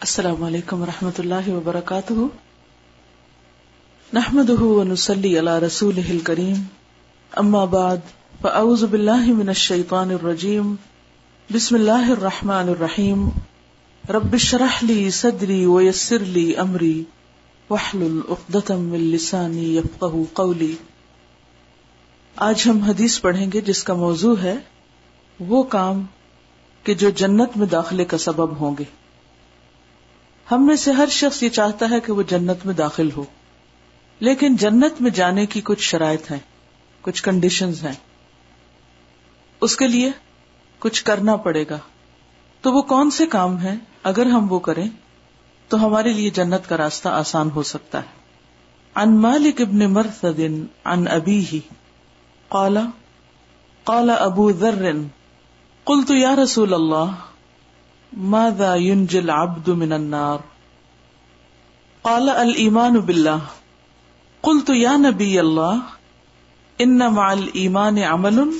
السلام علیکم و رحمۃ اللہ وبرکاتہ۔ نحمد ونسلی علی رسول کریم اما بعد، فاعوذ باللہ من الشیطان الرجیم۔ بسم اللہ الرحمن الرحیم۔ رب شرح لی صدری ویسر لی امری۔ وحلل اقدتم من لسانی یفقہ قولی۔ آج ہم حدیث پڑھیں گے جس کا موضوع ہے وہ کام کہ جو جنت میں داخلے کا سبب ہوں گے۔ ہم میں سے ہر شخص یہ چاہتا ہے کہ وہ جنت میں داخل ہو۔ لیکن جنت میں جانے کی کچھ شرائط ہیں، کچھ کنڈیشن ہیں۔ اس کے لیے کچھ کرنا پڑے گا۔ تو وہ کون سے کام ہیں؟ اگر ہم وہ کریں، تو ہمارے لیے جنت کا راستہ آسان ہو سکتا ہے۔ ان مالک ابن مرثد ان ابی ہی قال قال ابو ذر، قلت یا رسول اللہ ماذا ينجي العبد من النار؟ قال الايمان بالله. قلت يا نبي الله ان مع الايمان عمل.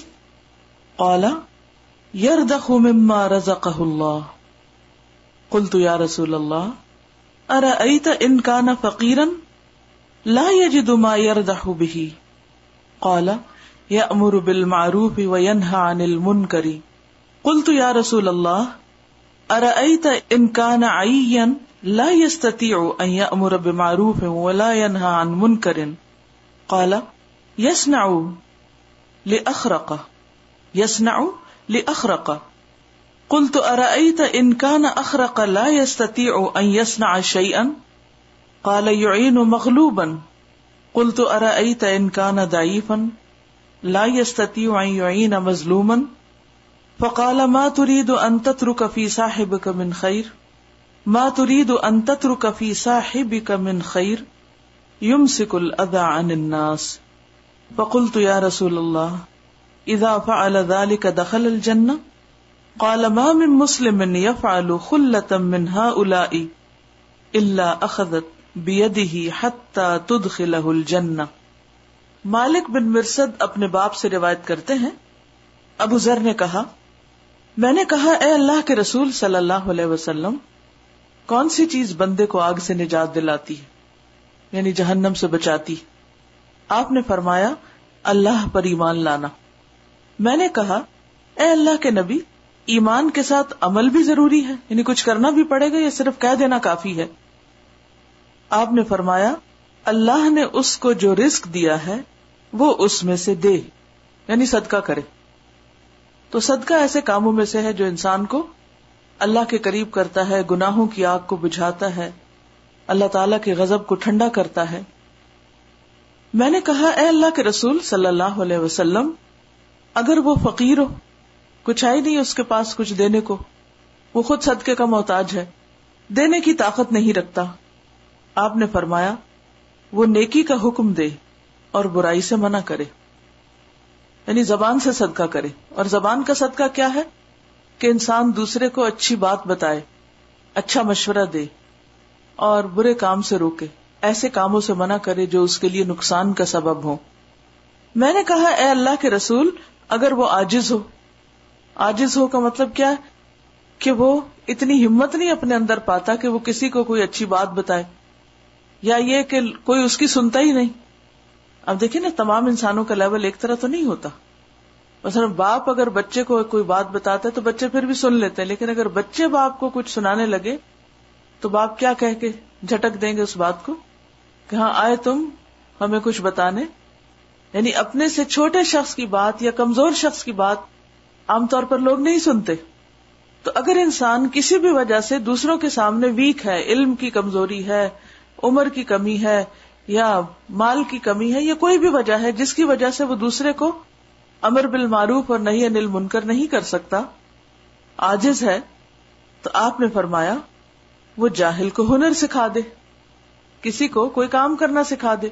قال، يردخ مما رزقه الله. قلت يا رسول الله ارايت ان كان فقيرا؟ لا يجد ما يردح به. قال، يأمر بالمعروف وينهى عن المنكر. قلت يا رسول الله ارأيت ان كان عيا لا يستطيع ان يأمر بمعروف ولا ينهى عن منكر قال يصنع لأخرق. يصنع لأخرق. قلت أرأيت إن كان أخرق لا يستطيع أن يصنع شيئا قال يعين مغلوبا. قلت أرأيت إن كان ضعيفا لا يستطيع أن يعين مظلوما. فقال ما تريد ان تترك في صاحبك من خير؟ ما تريد ان تترك في صاحبك من خير؟ يمسك الاذى عن الناس. فقلت يا رسول الله اذا فعل ذلك دخل الجنه قال، ما من مسلم يفعل خله من هؤلاء الا اخذت بيده حتى تدخله الجنه مالک بن مرسد اپنے باپ سے روایت کرتے ہیں، ابو ذر نے کہا میں نے کہا، اے اللہ کے رسول صلی اللہ علیہ وسلم، کون سی چیز بندے کو آگ سے نجات دلاتی ہے؟ یعنی جہنم سے بچاتی آپ نے فرمایا، اللہ پر ایمان لانا۔ میں نے کہا، اے اللہ کے نبی، ایمان کے ساتھ عمل بھی ضروری ہے یعنی کچھ کرنا بھی پڑے گا یا صرف کہہ دینا کافی ہے؟ آپ نے فرمایا، اللہ نے اس کو جو رسک دیا ہے، وہ اس میں سے دے یعنی صدقہ کرے۔ تو صدقہ ایسے کاموں میں سے ہے جو انسان کو اللہ کے قریب کرتا ہے، گناہوں کی آگ کو بجھاتا ہے، اللہ تعالی کے غزب کو ٹھنڈا کرتا ہے۔ میں نے کہا، اے اللہ کے رسول صلی اللہ علیہ وسلم، اگر وہ فقیر ہو، کچھ آئی نہیں اس کے پاس کچھ دینے کو، وہ خود صدقے کا محتاج ہے، دینے کی طاقت نہیں رکھتا۔ آپ نے فرمایا، وہ نیکی کا حکم دے اور برائی سے منع کرے۔ یعنی زبان سے صدقہ کرے۔ اور زبان کا صدقہ کیا ہے؟ کہ انسان دوسرے کو اچھی بات بتائے اچھا مشورہ دے اور برے کام سے روکے۔ ایسے کاموں سے منع کرے جو اس کے لیے نقصان کا سبب ہو میں نے کہا، اے اللہ کے رسول، اگر وہ آجز ہو۔ آجز ہو کا مطلب کیا ہے؟ کہ وہ اتنی ہمت نہیں اپنے اندر پاتا کہ وہ کسی کو کوئی اچھی بات بتائے۔ یا یہ کہ کوئی اس کی سنتا ہی نہیں۔ اب دیکھیں نا، تمام انسانوں کا لیول ایک طرح تو نہیں ہوتا۔ مثلا باپ اگر بچے کو کوئی بات بتاتا ہے تو بچے پھر بھی سن لیتے ہیں، لیکن اگر بچے باپ کو کچھ سنانے لگے تو باپ کیا کہہ کے جھٹک دیں گے اس بات کو؟ کہ ہاں آئے تم ہمیں کچھ بتانے۔ یعنی اپنے سے چھوٹے شخص کی بات یا کمزور شخص کی بات عام طور پر لوگ نہیں سنتے۔ تو اگر انسان کسی بھی وجہ سے دوسروں کے سامنے ویک ہے، علم کی کمزوری ہے، عمر کی کمی ہے یا مال کی کمی ہے یا کوئی بھی وجہ ہے، جس کی وجہ سے وہ دوسرے کو امر بال معروف اور نہیں انل منکر نہیں کر سکتا آجز ہے، تو آپ نے فرمایا، وہ جاہل کو ہنر سکھا دے، کسی کو کوئی کام کرنا سکھا دے۔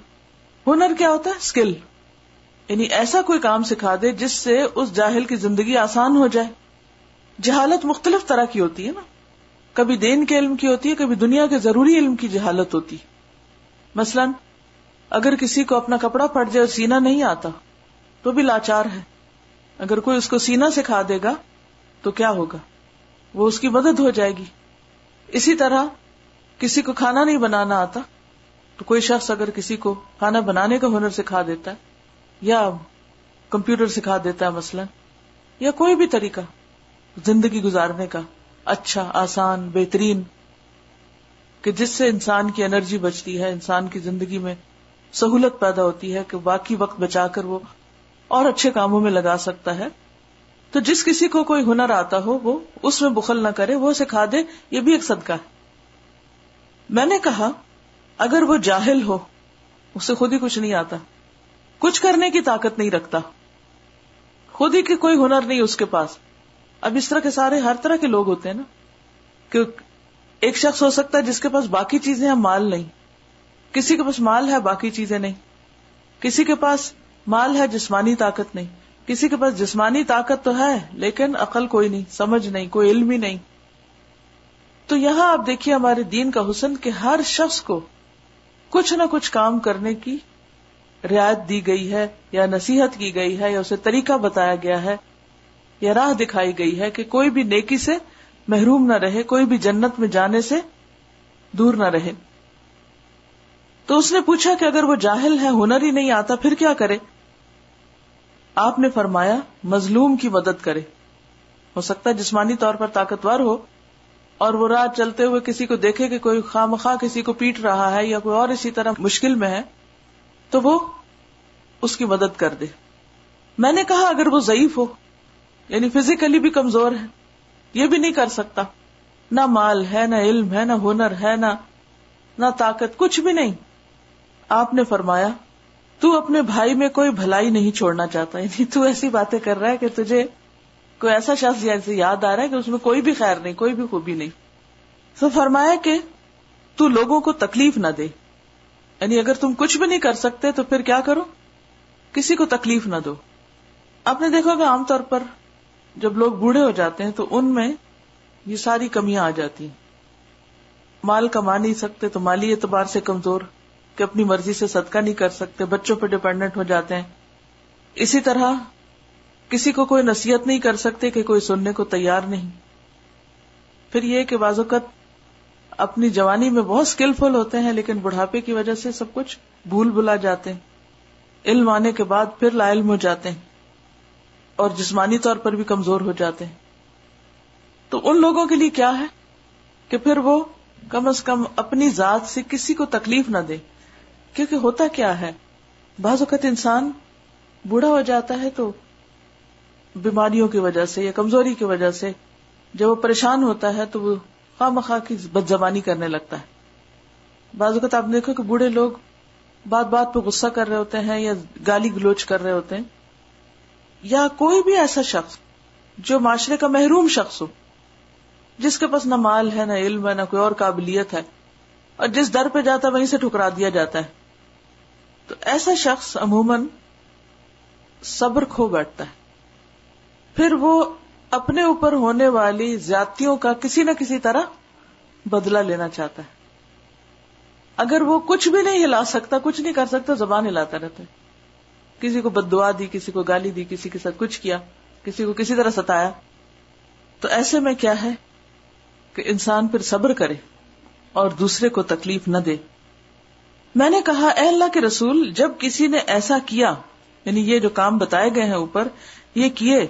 ہنر کیا ہوتا ہے؟ اسکل یعنی ایسا کوئی کام سکھا دے جس سے اس جاہل کی زندگی آسان ہو جائے۔ جہالت مختلف طرح کی ہوتی ہے نا۔ کبھی دین کے علم کی ہوتی ہے، کبھی دنیا کے ضروری علم کی جہالت ہوتی۔ مثلاً اگر کسی کو اپنا کپڑا پھٹ جائے اور سینا نہیں آتا، تو بھی لاچار ہے۔ اگر کوئی اس کو سینا سکھا دے گا، تو کیا ہوگا؟ وہ اس کی مدد ہو جائے گی۔ اسی طرح کسی کو کھانا نہیں بنانا آتا، تو کوئی شخص اگر کسی کو کھانا بنانے کا ہنر سکھا دیتا ہے، یا کمپیوٹر سکھا دیتا ہے مثلاً، یا کوئی بھی طریقہ زندگی گزارنے کا اچھا آسان، بہترین، کہ جس سے انسان کی انرجی بچتی ہے، انسان کی زندگی میں سہولت پیدا ہوتی ہے کہ باقی وقت بچا کر وہ اور اچھے کاموں میں لگا سکتا ہے۔ تو جس کسی کو کوئی ہنر آتا ہو، وہ اس میں بخل نہ کرے، وہ سکھا دے، یہ بھی ایک صدقہ ہے۔ میں نے کہا، اگر وہ جاہل ہو، اسے خود ہی کچھ نہیں آتا۔ کچھ کرنے کی طاقت نہیں رکھتا۔ خود ہی کہ کوئی ہنر نہیں اس کے پاس۔ اب اس طرح کے سارے، ہر طرح کے لوگ ہوتے ہیں نا، کہ ایک شخص ہو سکتا ہے جس کے پاس باقی چیزیں ہیں، مال نہیں۔ کسی کے پاس مال ہے، باقی چیزیں نہیں۔ کسی کے پاس مال ہے، جسمانی طاقت نہیں۔ کسی کے پاس جسمانی طاقت تو ہے، لیکن عقل کوئی نہیں، سمجھ نہیں، کوئی علم ہی نہیں۔ تو یہاں آپ دیکھیے ہمارے دین کا حسن کہ ہر شخص کو کچھ نہ کچھ کام کرنے کی رعایت دی گئی ہے، یا نصیحت کی گئی ہے، یا اسے طریقہ بتایا گیا ہے، یا راہ دکھائی گئی ہے کہ کوئی بھی نیکی سے محروم نہ رہے، کوئی بھی جنت میں جانے سے دور نہ رہے۔ تو اس نے پوچھا کہ اگر وہ جاہل ہے، ہنر ہی نہیں آتا، پھر کیا کرے؟ آپ نے فرمایا، مظلوم کی مدد کرے۔ ہو سکتا ہے جسمانی طور پر طاقتور ہو اور وہ رات چلتے ہوئے کسی کو دیکھے کہ کوئی خواہ کسی کو پیٹ رہا ہے یا کوئی اور اسی طرح مشکل میں ہے، تو وہ اس کی مدد کر دے۔ میں نے کہا، اگر وہ ضعیف ہو یعنی فزیکلی بھی کمزور ہے، یہ بھی نہیں کر سکتا۔ نہ مال ہے، نہ علم ہے، نہ ہنر ہے، نہ نہ طاقت، کچھ بھی نہیں۔ آپ نے فرمایا، تو اپنے بھائی میں کوئی بھلائی نہیں چھوڑنا چاہتا۔ یعنی تو ایسی باتیں کر رہا ہے کہ تجھے کوئی ایسا شخص جیسے یاد آ رہا ہے کہ اس میں کوئی بھی خیر نہیں، کوئی بھی خوبی نہیں۔ تو فرمایا کہ تو لوگوں کو تکلیف نہ دے۔ یعنی اگر تم کچھ بھی نہیں کر سکتے تو پھر کیا کرو؟ کسی کو تکلیف نہ دو۔ آپ نے دیکھا کہ عام طور پر جب لوگ بوڑھے ہو جاتے ہیں تو ان میں یہ ساری کمیاں آ جاتی ہیں۔ مال کما نہیں سکتے تو مالی اعتبار سے کمزور۔ کہ اپنی مرضی سے صدقہ نہیں کر سکتے، بچوں پہ ڈپینڈنٹ ہو جاتے ہیں۔ اسی طرح کسی کو کوئی نصیحت نہیں کر سکتے کہ کوئی سننے کو تیار نہیں۔ پھر یہ کہ بعض اوقات اپنی جوانی میں بہت اسکلفل ہوتے ہیں لیکن بڑھاپے کی وجہ سے سب کچھ بھول بلا جاتے ہیں۔ علم آنے کے بعد پھر لا علم ہو جاتے ہیں اور جسمانی طور پر بھی کمزور ہو جاتے ہیں۔ تو ان لوگوں کے لیے کیا ہے کہ پھر وہ کم از کم اپنی ذات سے کسی کو تکلیف نہ دے۔ کیونکہ ہوتا کیا ہے؟ بعض اوقات انسان بوڑھا ہو جاتا ہے تو بیماریوں کی وجہ سے یا کمزوری کی وجہ سے جب وہ پریشان ہوتا ہے تو وہ خواہ مخواہ کی بد زبانی کرنے لگتا ہے۔ بعض اوقات آپ دیکھو کہ بوڑھے لوگ بات بات پہ غصہ کر رہے ہوتے ہیں یا گالی گلوچ کر رہے ہوتے ہیں۔ یا کوئی بھی ایسا شخص جو معاشرے کا محروم شخص ہو، جس کے پاس نہ مال ہے، نہ علم ہے، نہ کوئی اور قابلیت ہے، اور جس در پہ جاتا ہے وہیں سے ٹھکرا دیا جاتا ہے۔ تو ایسا شخص عموماً صبر کھو بیٹھتا ہے۔ پھر وہ اپنے اوپر ہونے والی زیادتیوں کا کسی نہ کسی طرح بدلا لینا چاہتا ہے۔ اگر وہ کچھ بھی نہیں ہلا سکتا، کچھ نہیں کر سکتا، زبان ہلاتا رہتا ہے۔ کسی کو بد دعا دی، کسی کو گالی دی، کسی کے ساتھ کچھ کیا، کسی کو کسی طرح ستایا۔ تو ایسے میں کیا ہے کہ انسان پھر صبر کرے اور دوسرے کو تکلیف نہ دے۔ میں نے کہا، اے اللہ کے رسول، جب کسی نے ایسا کیا یعنی یہ جو کام بتائے گئے ہیں اوپر، یہ کیے،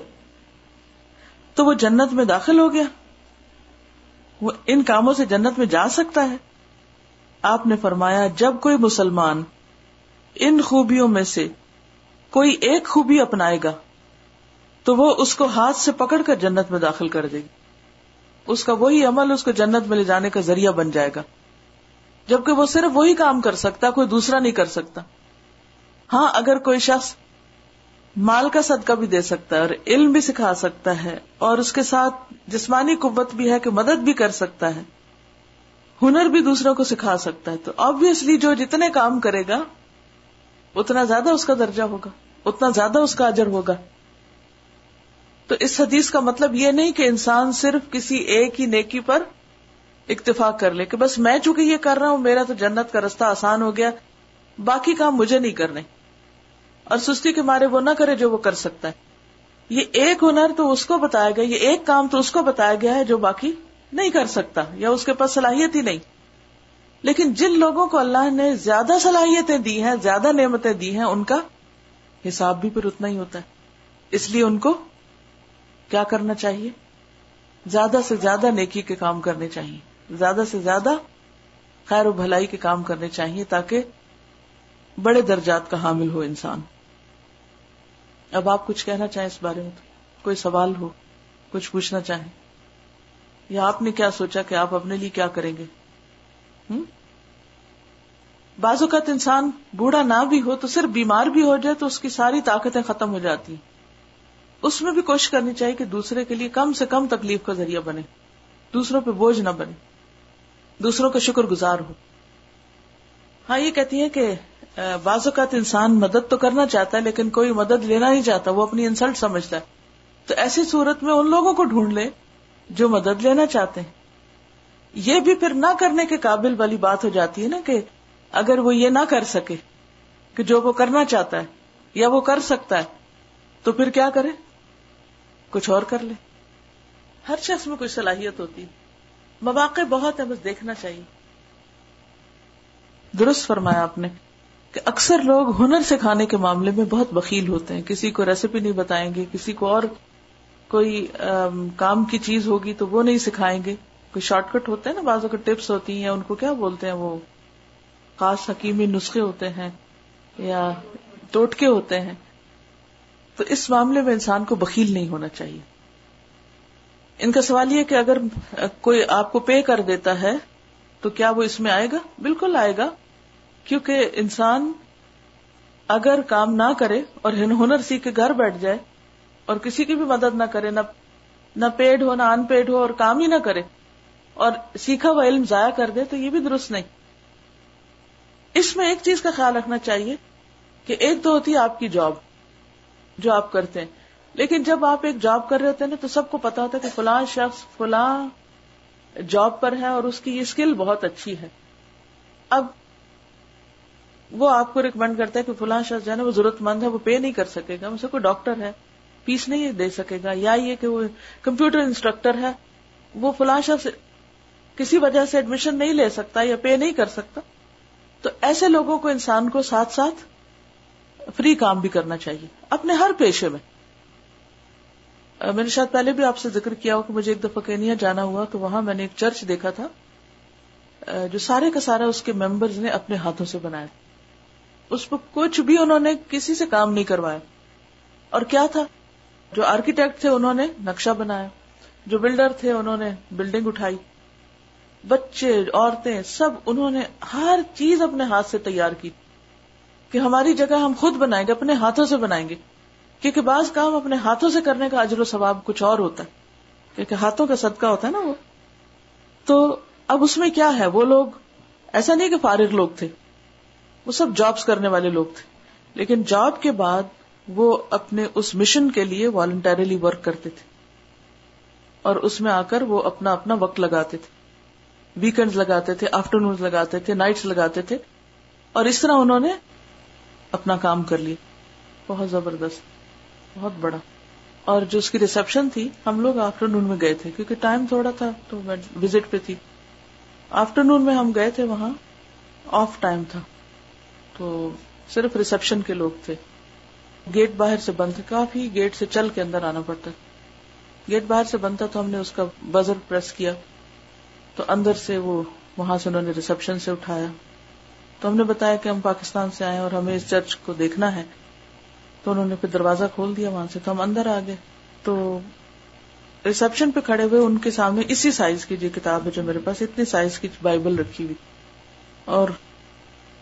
تو وہ جنت میں داخل ہو گیا۔ وہ ان کاموں سے جنت میں جا سکتا ہے۔ آپ نے فرمایا، جب کوئی مسلمان ان خوبیوں میں سے کوئی ایک خوبی اپنائے گا، تو وہ اس کو ہاتھ سے پکڑ کر جنت میں داخل کر دے گی۔ اس کا وہی عمل اس کو جنت میں لے جانے کا ذریعہ بن جائے گا۔ جبکہ وہ صرف وہی کام کر سکتا، کوئی دوسرا نہیں کر سکتا۔ ہاں اگر کوئی شخص مال کا صدقہ بھی دے سکتا ہے اور علم بھی سکھا سکتا ہے اور اس کے ساتھ جسمانی قوت بھی ہے کہ مدد بھی کر سکتا ہے، ہنر بھی دوسروں کو سکھا سکتا ہے، تو آبیسلی جو جتنے کام کرے گا، اتنا زیادہ اس کا درجہ ہوگا، اتنا زیادہ اس کا اجر ہوگا۔ تو اس حدیث کا مطلب یہ نہیں کہ انسان صرف کسی ایک ہی نیکی پر اکتفاق کر لے کہ بس میں چونکہ یہ کر رہا ہوں، میرا تو جنت کا رستہ آسان ہو گیا، باقی کام مجھے نہیں کرنے۔ اور سستی کے مارے وہ نہ کرے جو وہ کر سکتا ہے۔ یہ ایک ہنر تو اس کو بتایا گیا، یہ ایک کام تو اس کو بتایا گیا ہے جو باقی نہیں کر سکتا، یا اس کے پاس صلاحیت ہی نہیں۔ لیکن جن لوگوں کو اللہ نے زیادہ صلاحیتیں دی ہیں، زیادہ نعمتیں دی ہیں، ان کا حساب بھی پھر اتنا ہی ہوتا ہے۔ اس لیے ان کو کیا کرنا چاہیے؟ زیادہ سے زیادہ نیکی کے کام کرنے چاہیے۔ زیادہ سے زیادہ خیر و بھلائی کے کام کرنے چاہیے تاکہ بڑے درجات کا حامل ہو انسان۔ اب آپ کچھ کہنا چاہیں اس بارے میں تو، کوئی سوال ہو، کچھ پوچھنا چاہیں، یا آپ نے کیا سوچا کہ آپ اپنے لیے کیا کریں گے؟ بعض اوقات انسان بوڑھا نہ بھی ہو تو صرف بیمار بھی ہو جائے تو اس کی ساری طاقتیں ختم ہو جاتی ہیں۔ اس میں بھی کوشش کرنی چاہیے کہ دوسرے کے لیے کم سے کم تکلیف کا ذریعہ بنے، دوسروں پہ بوجھ نہ بنے۔ دوسروں کا شکر گزار ہو ہاں یہ کہتی ہے کہ بعض اوقات انسان مدد تو کرنا چاہتا ہے، لیکن کوئی مدد لینا نہیں چاہتا، وہ اپنی انسلٹ سمجھتا ہے۔ تو ایسی صورت میں ان لوگوں کو ڈھونڈ لے جو مدد لینا چاہتے ہیں۔ یہ بھی پھر نہ کرنے کے قابل والی بات ہو جاتی ہے نا کہ اگر وہ یہ نہ کر سکے کہ جو وہ کرنا چاہتا ہے یا وہ کر سکتا ہے، تو پھر کیا کرے؟ کچھ اور کر لے۔ ہر شخص میں کوئی صلاحیت ہوتی ہے۔ مواقع بہت ہے بس دیکھنا چاہیے۔ درست فرمایا آپ نے کہ اکثر لوگ ہنر سکھانے کے معاملے میں بہت بکیل ہوتے ہیں۔ کسی کو ریسیپی نہیں بتائیں گے، کسی کو اور کوئی کام کی چیز ہوگی تو وہ نہیں سکھائیں گے۔ کوئی شارٹ کٹ ہوتے ہیں نا بازو کے ٹپس ہوتی ہیں، ان کو کیا بولتے ہیں وہ؟ خاص حکیمی نسخے ہوتے ہیں یا ٹوٹکے ہوتے ہیں۔ تو اس معاملے میں انسان کو بکیل نہیں ہونا چاہیے۔ ان کا سوال یہ کہ اگر کوئی آپ کو پے کر دیتا ہے، تو کیا وہ اس میں آئے گا؟ بالکل آئے گا، کیونکہ انسان اگر کام نہ کرے اور ہنر سیکھ کے گھر بیٹھ جائے اور کسی کی بھی مدد نہ کرے، نہ نہ پیڈ ہو، نہ ان پیڈ ہو اور کام ہی نہ کرے اور سیکھا ہوا علم ضائع کر دے، تو یہ بھی درست نہیں۔ اس میں ایک چیز کا خیال رکھنا چاہیے کہ ایک تو ہوتی ہے آپ کی جاب جو آپ کرتے ہیں۔ لیکن جب آپ ایک جاب کر رہے ہوتے ہیں نا تو سب کو پتا ہوتا ہے کہ فلاں شخص فلاں جاب پر ہے اور اس کی یہ اسکل بہت اچھی ہے۔ اب وہ آپ کو ریکمینڈ کرتا ہے کہ فلاں شخص جو ہے نا وہ ضرورت مند ہے، وہ پے نہیں کر سکے گا اسے کوئی ڈاکٹر ہے فیس نہیں دے سکے گا، یا یہ کہ وہ کمپیوٹر انسٹرکٹر ہے، وہ فلاں شخص کسی وجہ سے ایڈمیشن نہیں لے سکتا یا پے نہیں کر سکتا۔ تو ایسے لوگوں کو انسان کو ساتھ ساتھ فری کام بھی کرنا چاہیے، اپنے ہر پیشے میں۔ میں نے شاید پہلے بھی آپ سے ذکر کیا ہو کہ مجھے ایک دفعہ کینیا جانا ہوا تو وہاں میں نے ایک چرچ دیکھا تھا جو سارے کا سارا اس کے ممبرز نے اپنے ہاتھوں سے بنایا۔ اس پہ کچھ بھی انہوں نے کسی سے کام نہیں کروایا۔ اور کیا تھا؟ جو آرکیٹیکٹ تھے انہوں نے نقشہ بنایا، جو بلڈر تھے انہوں نے بلڈنگ اٹھائی۔ بچے، عورتیں، سب انہوں نے ہر چیز اپنے ہاتھ سے تیار کی کہ ہماری جگہ ہم خود بنائیں گے، اپنے ہاتھوں سے بنائیں گے۔ کیونکہ بعض کام اپنے ہاتھوں سے کرنے کا اجر و ثواب کچھ اور ہوتا ہے۔ کیونکہ ہاتھوں کا صدقہ ہوتا ہے نا وہ۔ تو اب اس میں کیا ہے؟ وہ لوگ، ایسا نہیں کہ فارغ لوگ تھے۔ وہ سب جابس کرنے والے لوگ تھے۔ لیکن جاب کے بعد وہ اپنے اس مشن کے لیے والنٹریلی ورک کرتے تھے۔ اور اس میں آ کر وہ اپنا اپنا وقت لگاتے تھے۔ ویکینڈ لگاتے تھے آفٹر نون لگاتے تھے نائٹس لگاتے تھے۔ اور اس طرح انہوں نے اپنا کام کر لیا۔ بہت زبردست۔ بہت بڑا۔ اور جو اس کی ریسپشن تھی، ہم لوگ آفٹر نون میں گئے تھے، کیونکہ ٹائم تھوڑا تھا تو میں وزٹ پہ تھی۔ آفٹر نون میں ہم گئے تھے وہاں آف ٹائم تھا۔ تو صرف ریسپشن کے لوگ تھے۔ گیٹ باہر سے بند تھا کافی گیٹ سے چل کے اندر آنا پڑتا۔ گیٹ باہر سے بند تھا تو ہم نے اس کا بزر پریس کیا۔ تو اندر سے وہ، وہاں سے انہوں نے ریسپشن سے اٹھایا۔ تو ہم نے بتایا کہ ہم پاکستان سے آئے اور ہمیں اس چرچ کو دیکھنا ہے۔ تو انہوں نے پھر دروازہ کھول دیا وہاں سے تو ہم اندر آ گئے۔ تو ریسپشن پہ کھڑے ہوئے ان کے سامنے اسی سائز کی جو کتاب ہے جو میرے پاس، اتنی سائز کی بائبل رکھی ہوئی۔ اور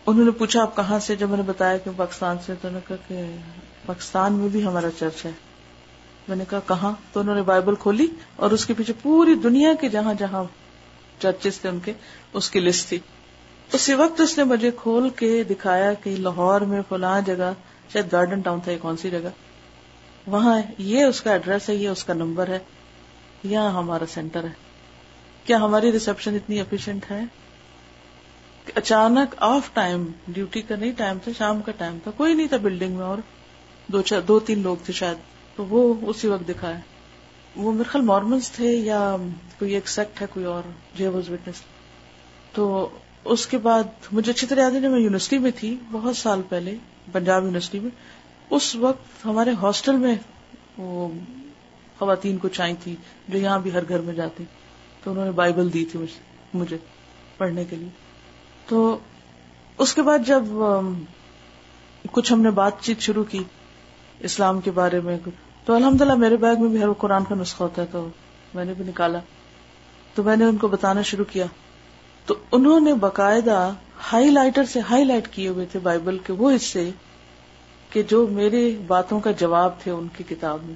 انہوں نے پوچھا، آپ کہاں سے؟ جب میں نے بتایا کہ پاکستان سے، تو انہوں نے کہا کہ پاکستان میں بھی ہمارا چرچ ہے۔ میں نے کہا، کہاں؟ تو انہوں نے بائبل کھولی اور اس کے پیچھے پوری دنیا کے جہاں جہاں چرچز تھے ان کے، اس کی لسٹ تھی۔ اسی وقت اس نے مجھے کھول کے دکھایا کہ لاہور میں فلاں جگہ شاید گارڈن ٹاؤن تھا یہ کون سی جگہ؟ وہاں یہ اس کا ایڈریس ہے، یہ اس کا نمبر ہے، یہاں ہمارا سینٹر ہے۔ کیا ہماری ریسپشن اتنی افیشئنٹ ہے؟ اچانک آف ٹائم، ڈیوٹی کا نہیں، ٹائم تھا، شام کا ٹائم تھا، کوئی نہیں تھا بلڈنگ میں اور دو چار، دو تین لوگ تھے شاید، تو وہ اسی وقت دکھایا وہ میرے خیال مارمنس تھے یا کوئی ایک سیکٹ ہے، کوئی اور جے واز وٹنس تو اس کے بعد مجھے اچھی طرح یاد ہے میں یونیورسٹی میں تھی، بہت سال پہلے پنجاب یونیورسٹی میں، اس وقت ہمارے ہاسٹل میں وہ خواتین کچھ آئی تھی جو یہاں بھی ہر گھر میں جاتی، تو انہوں نے بائبل دی تھی مجھے پڑھنے کے لیے۔ تو اس کے بعد جب کچھ ہم نے بات چیت شروع کی اسلام کے بارے میں، تو الحمد للہ میرے بیگ میں بھی ہر قرآن کا نسخہ ہوتا ہے، تو میں نے بھی نکالا۔ تو میں نے ان کو بتانا شروع کیا۔ تو انہوں نے باقاعدہ ہائی لائٹر سے ہائی لائٹ کیے ہوئے تھے بائبل کے، وہ حصے کہ جو میرے باتوں کا جواب تھے ان کی کتاب میں۔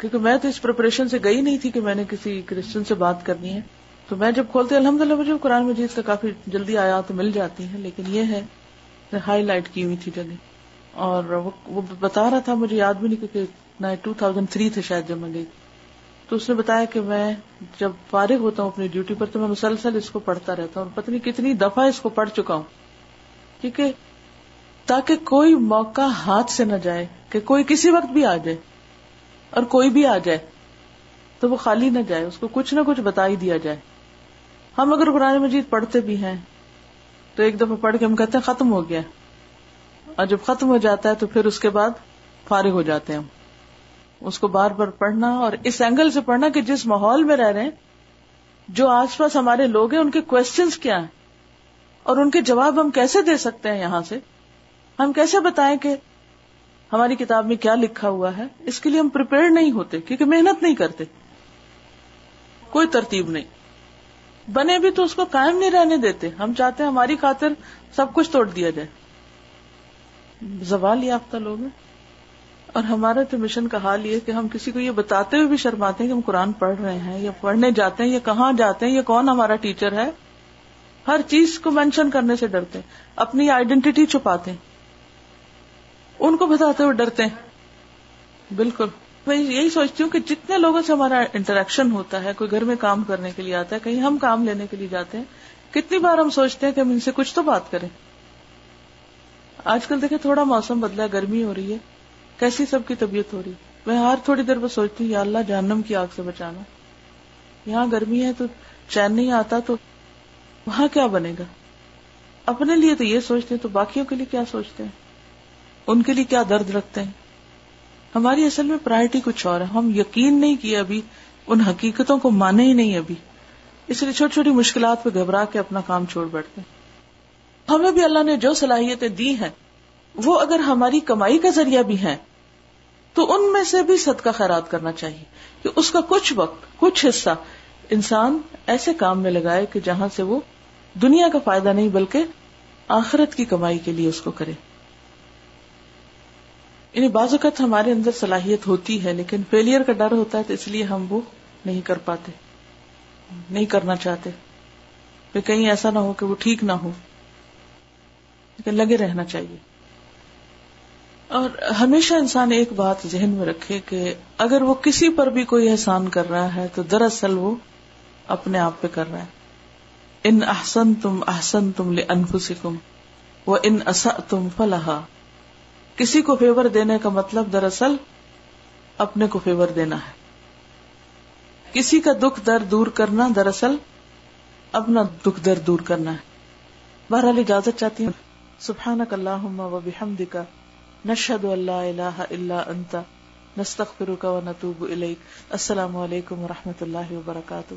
کیونکہ میں تو اس پریپریشن سے گئی نہیں تھی کہ میں نے کسی کرسچن سے بات کرنی ہے۔ تو میں جب کھولتے الحمد للہ مجھے قرآن مجید کا کافی جلدی آیا تو مل جاتی ہیں، لیکن یہ ہے ہائی لائٹ کی ہوئی تھی جگہ۔ اور وہ بتا رہا تھا، مجھے یاد بھی نہیں کیونکہ ٹو تھاؤزینڈ تھری تھے شاید جب میں گئی۔ تو اس نے بتایا کہ میں جب فارغ ہوتا ہوں اپنی ڈیوٹی پر تو میں مسلسل اس کو پڑھتا رہتا ہوں پتنی کتنی دفعہ اس کو پڑھ چکا ہوں۔ کیونکہ تاکہ کوئی موقع ہاتھ سے نہ جائے کہ کوئی کسی وقت بھی آ جائے اور کوئی بھی آ جائے تو وہ خالی نہ جائے، اس کو کچھ نہ کچھ بتا ہی دیا جائے۔ ہم اگر قرآن مجید پڑھتے بھی ہیں تو ایک دفعہ پڑھ کے ہم کہتے ہیں ختم ہو گیا۔ اور جب ختم ہو جاتا ہے تو پھر اس کے بعد فارغ ہو جاتے ہیں ہم۔ اس کو بار بار پڑھنا اور اس اینگل سے پڑھنا کہ جس ماحول میں رہ رہے ہیں، جو آس پاس ہمارے لوگ ہیں، ان کے کوشچنس کیا ہیں؟ اور ان کے جواب ہم کیسے دے سکتے ہیں یہاں سے؟ ہم کیسے بتائیں کہ ہماری کتاب میں کیا لکھا ہوا ہے؟ اس کے لیے ہم پریپیئر نہیں ہوتے، کیونکہ محنت نہیں کرتے۔ کوئی ترتیب نہیں۔ بنے بھی تو اس کو قائم نہیں رہنے دیتے۔ ہم چاہتے ہیں ہماری خاطر سب کچھ توڑ دیا جائے۔ زوال یافتہ لوگ ہیں۔ اور ہمارا تو مشن کا حال یہ کہ ہم کسی کو یہ بتاتے ہوئے بھی شرماتے ہیں کہ ہم قرآن پڑھ رہے ہیں یا پڑھنے جاتے ہیں یا کہاں جاتے ہیں یا کون ہمارا ٹیچر ہے، ہر چیز کو مینشن کرنے سے ڈرتے اپنی آئیڈینٹی چھپاتے ہیں۔ ان کو بتاتے ہوئے ڈرتے ہیں۔ بالکل۔ میں یہی سوچتی ہوں کہ جتنے لوگوں سے ہمارا انٹریکشن ہوتا ہے، کوئی گھر میں کام کرنے کے لیے آتا ہے، کہیں ہم کام لینے کے لیے جاتے ہیں، کتنی بار ہم سوچتے ہیں کہ ہم ان سے کچھ تو بات کریں۔ آج کل دیکھیں تھوڑا موسم بدلا، گرمی ہو رہی ہے۔ کیسی سب کی طبیعت ہو رہی میں ہر تھوڑی دیر پر سوچتی ہوں، یا اللہ جہنم کی آگ سے بچانا۔ یہاں گرمی ہے تو چین نہیں آتا تو وہاں کیا بنے گا؟ اپنے لیے تو یہ سوچتے ہیں، تو باقیوں کے لیے کیا سوچتے ہیں؟ ان کے لیے کیا درد رکھتے ہیں؟ ہماری اصل میں پرائرٹی کچھ اور ہے۔ ہم یقین نہیں کیے ابھی، ان حقیقتوں کو مانے ہی نہیں ابھی۔ اس لیے چھوٹی چھوٹی مشکلات پہ گھبرا کے اپنا کام چھوڑ بیٹھتے ہمیں بھی اللہ نے جو صلاحیتیں دی ہیں، وہ اگر ہماری کمائی کا ذریعہ بھی ہے تو ان میں سے بھی صدقہ خیرات کرنا چاہیے کہ اس کا کچھ وقت، کچھ حصہ انسان ایسے کام میں لگائے کہ جہاں سے وہ دنیا کا فائدہ نہیں بلکہ آخرت کی کمائی کے لیے اس کو کرے۔ یعنی بعض اوقات ہمارے اندر صلاحیت ہوتی ہے لیکن فیلئر کا ڈر ہوتا ہے تو اس لیے ہم وہ نہیں کر پاتے، نہیں کرنا چاہتے۔ کہ کہیں ایسا نہ ہو کہ وہ ٹھیک نہ ہو، لیکن لگے رہنا چاہیے۔ اور ہمیشہ انسان ایک بات ذہن میں رکھے کہ اگر وہ کسی پر بھی کوئی احسان کر رہا ہے تو دراصل وہ اپنے آپ پہ کر رہا ہے۔ ان احسن تم احسن تم لے انفسکم وہ ان اصا تم فلاح کسی کو فیور دینے کا مطلب دراصل اپنے کو فیور دینا ہے۔ کسی کا دکھ درد دور کرنا دراصل اپنا دکھ درد دور کرنا ہے۔ بہرحال اجازت چاہتی ہوں۔ سبحان اللہ و بحمد کا نشد اللہ اللہ اللہ انتا نستخر و نتوب السلام علیکم و رحمۃ اللہ وبرکاتہ.